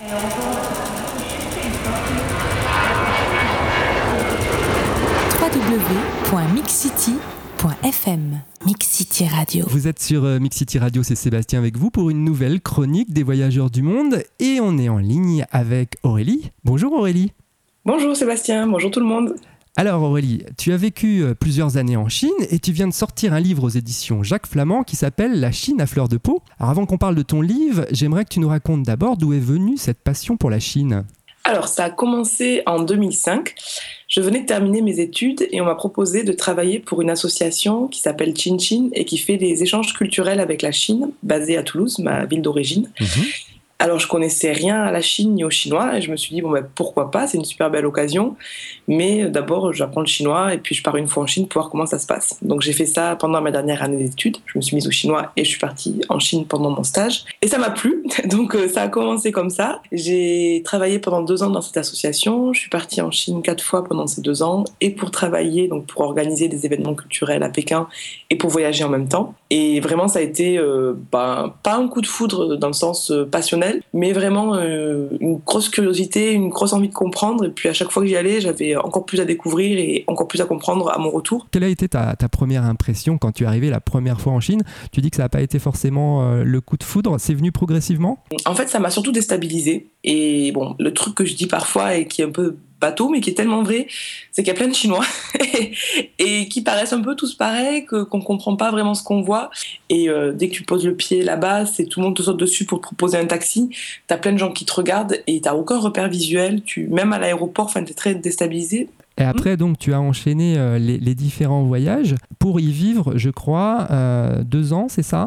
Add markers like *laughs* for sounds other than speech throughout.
www.mixcity.fm Mixcity Radio. Vous êtes sur euh, Mixcity Radio, c'est Sébastien avec vous pour une nouvelle chronique des voyageurs du monde et on est en ligne avec Aurélie. Bonjour Aurélie. Bonjour Sébastien, bonjour tout le monde. Alors Aurélie, tu as vécu euh, plusieurs années en Chine et tu viens de sortir un livre aux éditions Jacques Flamand qui s'appelle La Chine à fleur de peau. Alors avant qu'on parle de ton livre, j'aimerais que tu nous racontes d'abord d'où est venue cette passion pour la Chine. Alors ça a commencé en 2005. Je venais de terminer mes études et on m'a proposé de travailler pour une association qui s'appelle Chin Chin et qui fait des échanges culturels avec la Chine, basée à Toulouse, ma ville d'origine. Mhm. Alors, je connaissais rien à la Chine ni au chinois et je me suis dit, bon, ben, pourquoi pas, c'est une super belle occasion. Mais euh, d'abord, j'apprends le chinois et puis je pars une fois en Chine pour voir comment ça se passe. Donc, j'ai fait ça pendant ma dernière année d'études. Je me suis mise au chinois et je suis partie en Chine pendant mon stage. Et ça m'a plu. *laughs* Donc, euh, ça a commencé comme ça. J'ai travaillé pendant deux ans dans cette association. Je suis partie en Chine quatre fois pendant ces deux ans et pour travailler, donc pour organiser des événements culturels à Pékin et pour voyager en même temps. Et vraiment, ça a été euh, ben, pas un coup de foudre dans le sens passionnel mais vraiment euh, une grosse curiosité, une grosse envie de comprendre. Et puis à chaque fois que j'y allais, j'avais encore plus à découvrir et encore plus à comprendre à mon retour. Quelle a été ta, première impression quand tu es arrivé la première fois en Chine? Tu dis que ça n'a pas été forcément euh, le coup de foudre, c'est venu progressivement? En fait, ça m'a surtout déstabilisé. Et bon, le truc que je dis parfois et qui est un peu bateau, mais qui est tellement vrai, c'est qu'il y a plein de Chinois *laughs* et qui paraissent un peu tous pareils, qu'on comprend pas vraiment ce qu'on voit. Et euh, dès que tu poses le pied là-bas, c'est tout le monde te saute dessus pour te proposer un taxi. Tu as plein de gens qui te regardent et tu aucun repère visuel. Tu, même à l'aéroport, enfin, tu es très déstabilisé. Et après, donc, tu as enchaîné euh, les, différents voyages pour y vivre, je crois, euh, deux ans, c'est ça?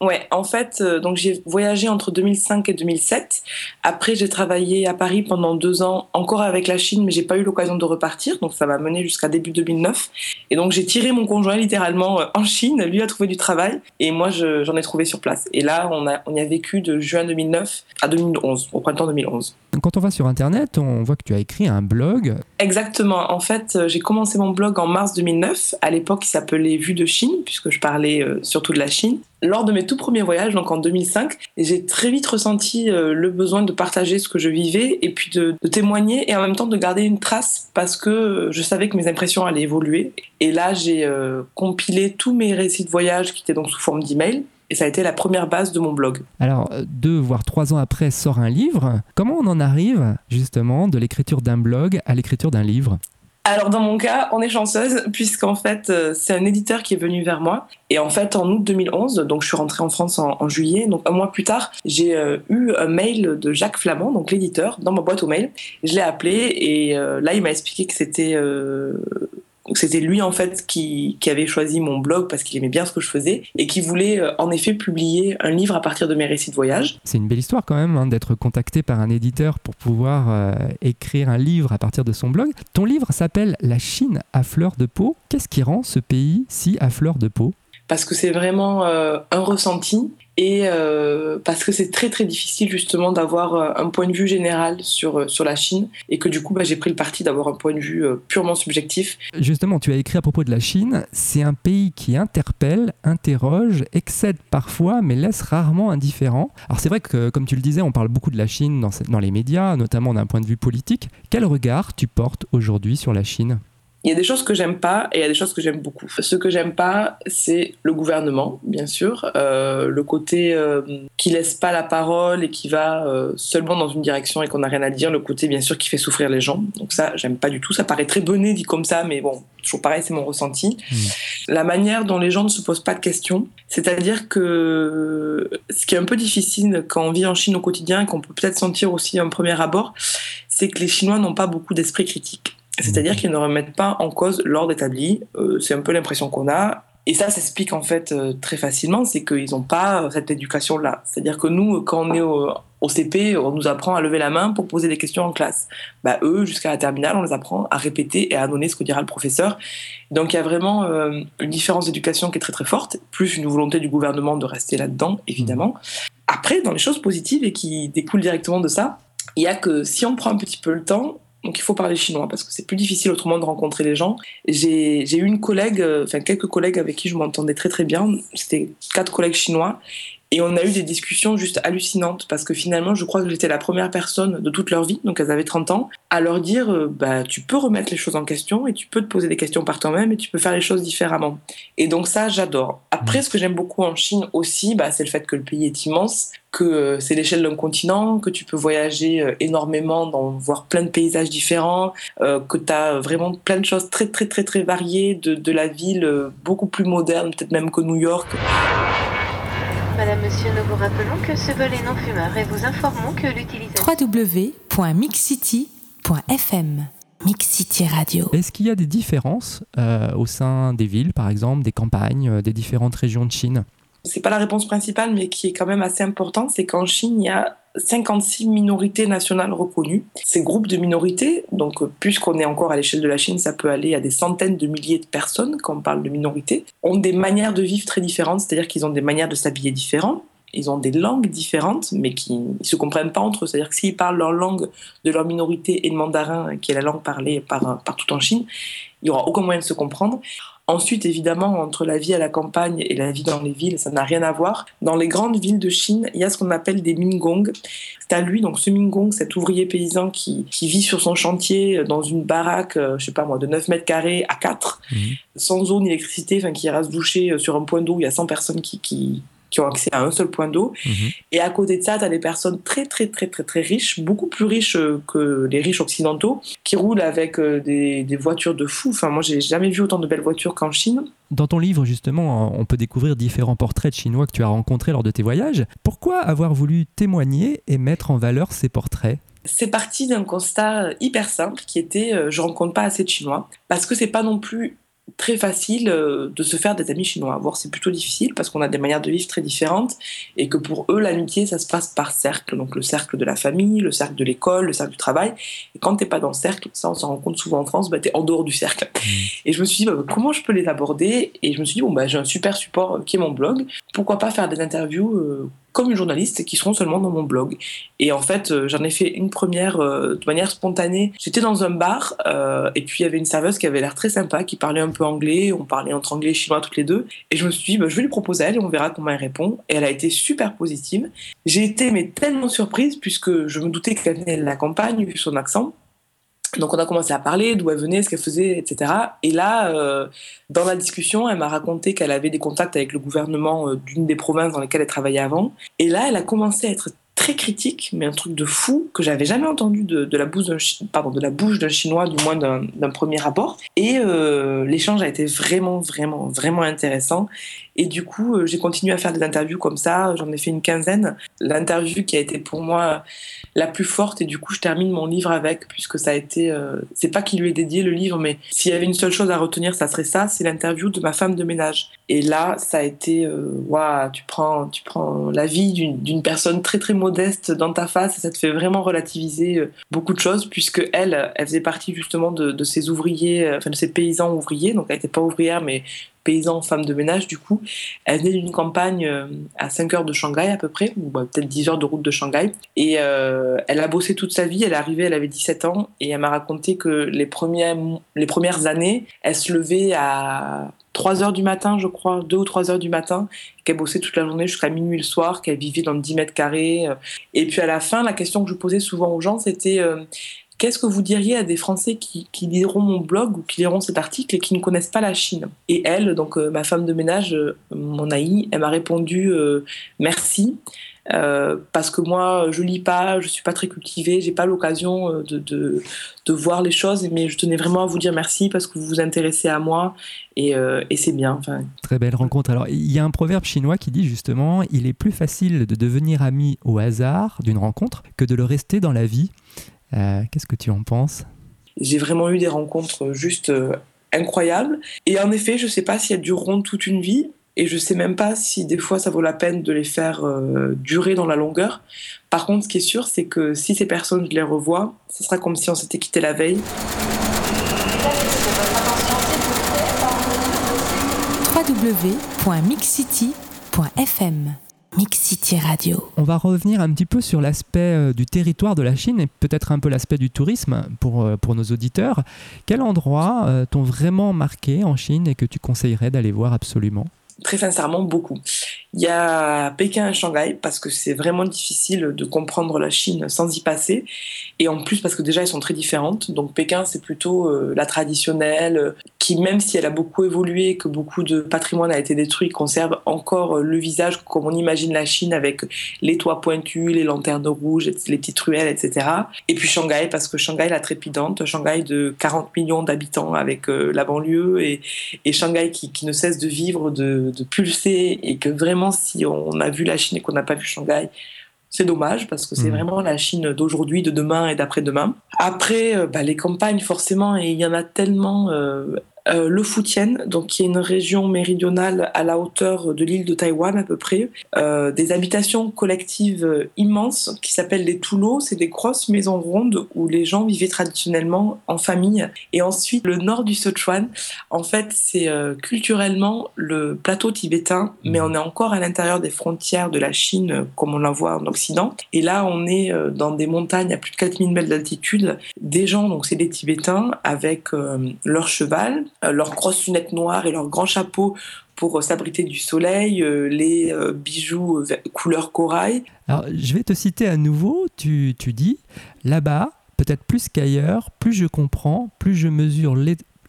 Ouais, en fait, euh, donc j'ai voyagé entre 2005 et 2007. Après, j'ai travaillé à Paris pendant deux ans, encore avec la Chine, mais j'ai pas eu l'occasion de repartir. Donc ça m'a mené jusqu'à début 2009. Et donc j'ai tiré mon conjoint littéralement euh, en Chine. Lui a trouvé du travail et moi j'en ai trouvé sur place. Et là, on, a, on y a vécu de juin 2009 à 2011, au printemps 2011. Quand on va sur Internet, on voit que tu as écrit un blog. Exactement. En fait, euh, j'ai commencé mon blog en mars 2009. À l'époque, il s'appelait Vue de Chine, puisque je parlais surtout de la Chine lors de mes tout premiers voyages, donc en 2005, j'ai très vite ressenti euh, le besoin de partager ce que je vivais et puis de, témoigner et en même temps de garder une trace parce que euh, je savais que mes impressions allaient évoluer. Et là, j'ai euh, compilé tous mes récits de voyage qui étaient donc sous forme d'email. Et ça a été la première base de mon blog. Alors, deux voire trois ans après sort un livre. Comment on en arrive justement de l'écriture d'un blog à l'écriture d'un livre? Alors dans mon cas, on est chanceuse puisqu'en fait euh, c'est un éditeur qui est venu vers moi et en fait en août 2011, donc je suis rentrée en France en, juillet, donc un mois plus tard, j'ai euh, eu un mail de Jacques Flamand, donc l'éditeur, dans ma boîte aux mails. Je l'ai appelé et euh, là il m'a expliqué que c'était c'était lui en fait qui, avait choisi mon blog parce qu'il aimait bien ce que je faisais et qui voulait euh, en effet publier un livre à partir de mes récits de voyage. C'est une belle histoire quand même hein, d'être contacté par un éditeur pour pouvoir euh, écrire un livre à partir de son blog. Ton livre s'appelle La Chine à fleur de peau. Qu'est-ce qui rend ce pays si à fleur de peau? Parce que c'est vraiment euh, un ressenti et euh, parce que c'est très très difficile justement d'avoir euh, un point de vue général sur, sur la Chine et que du coup bah, j'ai pris le parti d'avoir un point de vue purement subjectif. Justement, tu as écrit à propos de la Chine, c'est un pays qui interpelle, interroge, excède parfois mais laisse rarement indifférent. Alors c'est vrai que comme tu le disais, on parle beaucoup de la Chine dans, dans les médias, notamment d'un point de vue politique. Quel regard tu portes aujourd'hui sur la Chine? Il y a des choses que j'aime pas et il y a des choses que j'aime beaucoup. Ce que j'aime pas, c'est le gouvernement, bien sûr, euh, le côté euh, qui laisse pas la parole et qui va euh, seulement dans une direction et qu'on n'a rien à dire, le côté bien sûr qui fait souffrir les gens. Donc ça, j'aime pas du tout. Ça paraît très bonnet dit comme ça, mais bon, toujours pareil, c'est mon ressenti. Hmm. La manière dont les gens ne se posent pas de questions, c'est-à-dire que ce qui est un peu difficile quand on vit en Chine au quotidien et qu'on peut peut-être sentir aussi un premier abord, c'est que les Chinois n'ont pas beaucoup d'esprit critique. C'est-à-dire qu'ils ne remettent pas en cause l'ordre établi. Euh, c'est un peu l'impression qu'on a. Et ça s'explique en fait euh, très facilement, c'est qu'ils n'ont pas cette éducation-là. C'est-à-dire que nous, quand on est au, CP, on nous apprend à lever la main pour poser des questions en classe. Bah, eux, jusqu'à la terminale, on les apprend à répéter et à donner ce que dira le professeur. Donc il y a vraiment euh, une différence d'éducation qui est très très forte, plus une volonté du gouvernement de rester là-dedans, évidemment. Après, dans les choses positives et qui découlent directement de ça, il y a que si on prend un petit peu le temps, donc il faut parler chinois parce que c'est plus difficile autrement de rencontrer les gens. J'ai eu une collègue, euh, enfin quelques collègues avec qui je m'entendais très très bien. C'était quatre collègues chinois. Et on a eu des discussions juste hallucinantes parce que finalement, je crois que j'étais la première personne de toute leur vie, donc elles avaient 30 ans, à leur dire euh, bah, tu peux remettre les choses en question et tu peux te poser des questions par toi-même et tu peux faire les choses différemment. Et donc, ça, j'adore. Après, ce que j'aime beaucoup en Chine aussi, bah, c'est le fait que le pays est immense, que euh, c'est l'échelle d'un continent, que tu peux voyager euh, énormément, dans, voir plein de paysages différents, que tu as vraiment plein de choses très, très, très, très variées, de, de la ville beaucoup plus moderne, peut-être même que New York. Madame, Monsieur, nous vous rappelons que ce vol est non fumeur et vous informons que l'utilisation... www.mixcity.fm Mix City Radio. Est-ce qu'il y a des différences euh, au sein des villes, par exemple, des campagnes, euh, des différentes régions de Chine? C'est pas la réponse principale, mais qui est quand même assez importante, c'est qu'en Chine, il y a 56 minorités nationales reconnues. Ces groupes de minorités, donc puisqu'on est encore à l'échelle de la Chine, ça peut aller à des centaines de milliers de personnes quand on parle de minorités, ont des manières de vivre très différentes, c'est-à-dire qu'ils ont des manières de s'habiller différentes, ils ont des langues différentes, mais qui ne se comprennent pas entre eux. C'est-à-dire que s'ils parlent leur langue de leur minorité et le mandarin, qui est la langue parlée par, partout en Chine, il n'y aura aucun moyen de se comprendre. Ensuite, évidemment, entre la vie à la campagne et la vie dans les villes, ça n'a rien à voir. Dans les grandes villes de Chine, il y a ce qu'on appelle des mingong. C'est à lui, donc ce mingong, cet ouvrier paysan qui, vit sur son chantier dans une baraque, euh, je sais pas moi, de 9 mètres carrés à 4, mhm. sans eau ni électricité, enfin qui ira se doucher euh, sur un point d'eau, il y a 100 personnes qui, qui, qui ont accès à un seul point d'eau. Mhm. Et à côté de ça, tu as des personnes très, très, très, très, très riches, beaucoup plus riches euh, que les riches occidentaux, qui roulent avec euh, des, des voitures de fou. Enfin, moi, j'ai jamais vu autant de belles voitures qu'en Chine. Dans ton livre, justement, on peut découvrir différents portraits de Chinois que tu as rencontrés lors de tes voyages. Pourquoi avoir voulu témoigner et mettre en valeur ces portraits? C'est parti d'un constat hyper simple qui était euh, je rencontre pas assez de Chinois parce que c'est pas non plus très facile euh, de se faire des amis chinois. Voir, c'est plutôt difficile parce qu'on a des manières de vivre très différentes et que pour eux, l'amitié, ça se passe par cercle. Donc le cercle de la famille, le cercle de l'école, le cercle du travail. Et quand t'es pas dans le cercle, ça on s'en rend compte souvent en France, bah, tu es en dehors du cercle. Mmh. Et je me suis dit, bah, comment je peux les aborder? Et je me suis dit, bon, bah, j'ai un super support qui est mon blog. Pourquoi pas faire des interviews euh, comme une journaliste qui seront seulement dans mon blog. Et en fait, euh, j'en ai fait une première euh, de manière spontanée. J'étais dans un bar euh, et puis il y avait une serveuse qui avait l'air très sympa, qui parlait un peu anglais. On parlait entre anglais et chinois toutes les deux. Et je me suis dit, bah, je vais lui proposer à elle et on verra comment elle répond. Et elle a été super positive. J'ai été mais tellement surprise puisque je me doutais qu'elle venait de la campagne vu son accent. Donc on a commencé à parler d'où elle venait, ce qu'elle faisait, etc. Et là, euh, dans la discussion, elle m'a raconté qu'elle avait des contacts avec le gouvernement euh, d'une des provinces dans lesquelles elle travaillait avant. Et là, elle a commencé à être très critique, mais un truc de fou que j'avais jamais entendu de, la bouche d'un chinois, du moins d'un premier rapport. Et euh, l'échange a été vraiment, vraiment, vraiment intéressant. Et du coup, euh, j'ai continué à faire des interviews comme ça. J'en ai fait une quinzaine. L'interview qui a été pour moi la plus forte, et du coup, je termine mon livre avec, puisque ça a été. Euh, c'est pas qu'il lui est dédié le livre, mais s'il y avait une seule chose à retenir, ça serait ça c'est l'interview de ma femme de ménage. Et là, ça a été. Waouh, tu, prends, tu prends la vie d'une personne très, très modeste dans ta face, et ça te fait vraiment relativiser beaucoup de choses, puisque elle, elle faisait partie justement de ces ouvriers, enfin de ces paysans ouvriers. Donc, elle n'était pas ouvrière, mais paysan, femme de ménage, du coup. Elle venait d'une campagne euh, à 5 heures de Shanghai à peu près, ou bah, peut-être 10 heures de route de Shanghai. Et euh, elle a bossé toute sa vie, elle est arrivée, elle avait 17 ans, et elle m'a raconté que les premières, les premières années, elle se levait à 3 heures du matin, je crois, 2 ou 3 heures du matin, qu'elle bossait toute la journée jusqu'à minuit le soir, qu'elle vivait dans 10 mètres carrés. Euh. Et puis à la fin, la question que je posais souvent aux gens, c'était Qu'est-ce que vous diriez à des Français qui, liront mon blog ou qui liront cet article et qui ne connaissent pas la Chine? Et elle, donc euh, ma femme de ménage, euh, mon Aïe, elle m'a répondu euh, merci. parce que moi, je lis pas, je suis pas très cultivée, j'ai pas l'occasion de, voir les choses, mais je tenais vraiment à vous dire merci parce que vous vous intéressez à moi et, c'est bien. Très belle rencontre. Alors, il y a un proverbe chinois qui dit justement il est plus facile de devenir ami au hasard d'une rencontre que de le rester dans la vie. Euh, qu'est-ce que tu en penses? J'ai vraiment eu des rencontres juste euh, incroyables. Et en effet, je ne sais pas si elles dureront toute une vie. Et je ne sais même pas si des fois ça vaut la peine de les faire euh, durer dans la longueur. Par contre, ce qui est sûr, c'est que si ces personnes, je les revois, ce sera comme si on s'était quitté la veille. www.mixcity.fm Mix City Radio. On va revenir un petit peu sur l'aspect euh, du territoire de la Chine et peut-être un peu l'aspect du tourisme pour, euh, pour nos auditeurs. Quel endroit euh, t'ont vraiment marqué en Chine et que tu conseillerais d'aller voir absolument? Très sincèrement, beaucoup. Il y a Pékin et Shanghai parce que c'est vraiment difficile de comprendre la Chine sans y passer. Et en plus parce que déjà elles sont très différentes. Donc Pékin c'est plutôt euh, la traditionnelle qui même si elle a beaucoup évolué, que beaucoup de patrimoine a été détruit, conserve encore le visage comme on imagine la Chine avec les toits pointus, les lanternes rouges, les petites ruelles, etc. Et puis Shanghai parce que Shanghai la trépidante, Shanghai de 40 millions d'habitants avec euh, la banlieue et, Shanghai qui, ne cesse de vivre, de pulser et que vraiment si on a vu la Chine et qu'on n'a pas vu Shanghai, c'est dommage parce que c'est mmh. vraiment la Chine d'aujourd'hui, de demain et d'après-demain. Après, euh, bah, les campagnes, forcément, et il y en a tellement. Euh, euh, le Fujian, donc qui est une région méridionale à la hauteur de l'île de Taïwan à peu près, euh, des habitations collectives immenses qui s'appellent des toulots, c'est des grosses maisons rondes où les gens vivaient traditionnellement en famille. Et ensuite le nord du Sichuan, en fait c'est euh, culturellement le plateau tibétain, mais on est encore à l'intérieur des frontières de la Chine comme on la voit en Occident. Et là on est euh, dans des montagnes à plus de 4000 mètres d'altitude, des gens, donc c'est des Tibétains, avec euh, leur cheval, leurs grosses lunettes noires et leurs grands chapeaux pour s'abriter du soleil, euh, les euh, bijoux couleur corail. Alors, je vais te citer à nouveau, tu, tu dis, là-bas, peut-être plus qu'ailleurs, plus je comprends, plus je mesure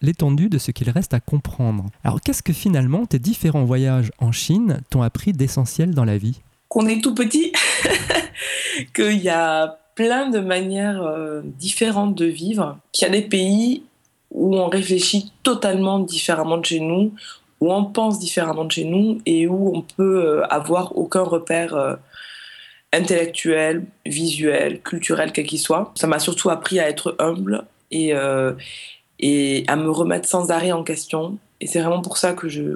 l'étendue de ce qu'il reste à comprendre. Alors, qu'est-ce que finalement tes différents voyages en Chine t'ont appris d'essentiel dans la vie? Qu'on est tout petit, *laughs* qu'il y a plein de manières différentes de vivre, qu'il y a des pays où on réfléchit totalement différemment de chez nous, où on pense différemment de chez nous et où on peut euh, avoir aucun repère euh, intellectuel, visuel, culturel, quel qu'il soit. Ça m'a surtout appris à être humble et, euh, à me remettre sans arrêt en question. Et c'est vraiment pour ça que, j'ai,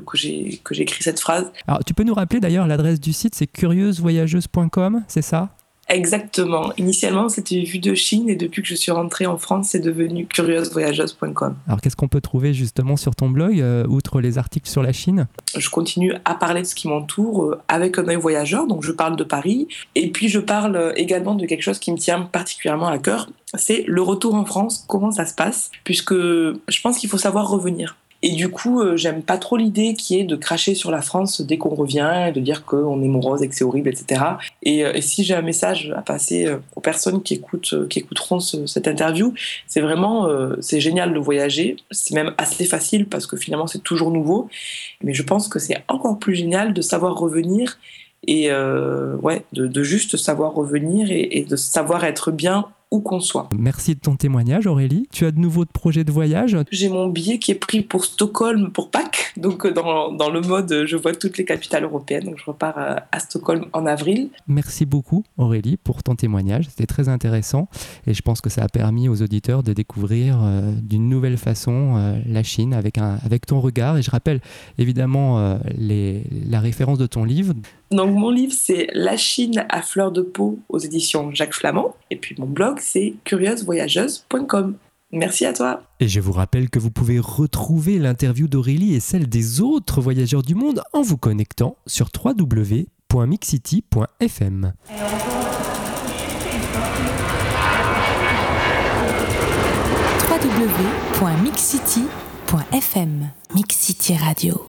que j'ai écrit cette phrase. Alors, tu peux nous rappeler d'ailleurs l'adresse du site, c'est curieusvoyageuse.com, c'est ça? Exactement. Initialement, c'était Vue de Chine et depuis que je suis rentrée en France, c'est devenu curieusvoyageuse.com. Alors, qu'est-ce qu'on peut trouver justement sur ton blog, euh, outre les articles sur la Chine? Je continue à parler de ce qui m'entoure euh, avec un œil voyageur, donc je parle de Paris. Et puis, je parle euh, également de quelque chose qui me tient particulièrement à cœur, c'est le retour en France, comment ça se passe, puisque je pense qu'il faut savoir revenir. Et du coup, euh, j'aime pas trop l'idée qui est de cracher sur la France dès qu'on revient de dire qu'on est morose et que c'est horrible, etc. Et, euh, et si j'ai un message à passer euh, aux personnes qui écoutent, qui écouteront ce, cette interview, c'est vraiment, c'est génial de voyager. C'est même assez facile parce que finalement c'est toujours nouveau. Mais je pense que c'est encore plus génial de savoir revenir et ouais, de, juste savoir revenir et de savoir être bien où qu'on soit. Merci de ton témoignage Aurélie. Tu as de nouveaux projets de voyage? J'ai mon billet qui est pris pour Stockholm pour Pâques. Donc euh, dans, dans, le mode je vois toutes les capitales européennes. Donc je repars à, à Stockholm en avril. Merci beaucoup Aurélie pour ton témoignage. C'était très intéressant et je pense que ça a permis aux auditeurs de découvrir euh, d'une nouvelle façon euh, la Chine avec, un, avec ton regard. Et je rappelle évidemment euh, les, la référence de ton livre. Donc mon livre c'est La Chine à fleur de peau aux éditions Jacques Flamand. Et puis mon blog c'est curieusvoyageuse.com. Merci à toi. Et je vous rappelle que vous pouvez retrouver l'interview d'Aurélie et celle des autres voyageurs du monde en vous connectant sur www.mixcity.fm. www.mixcity.fm Mix City Radio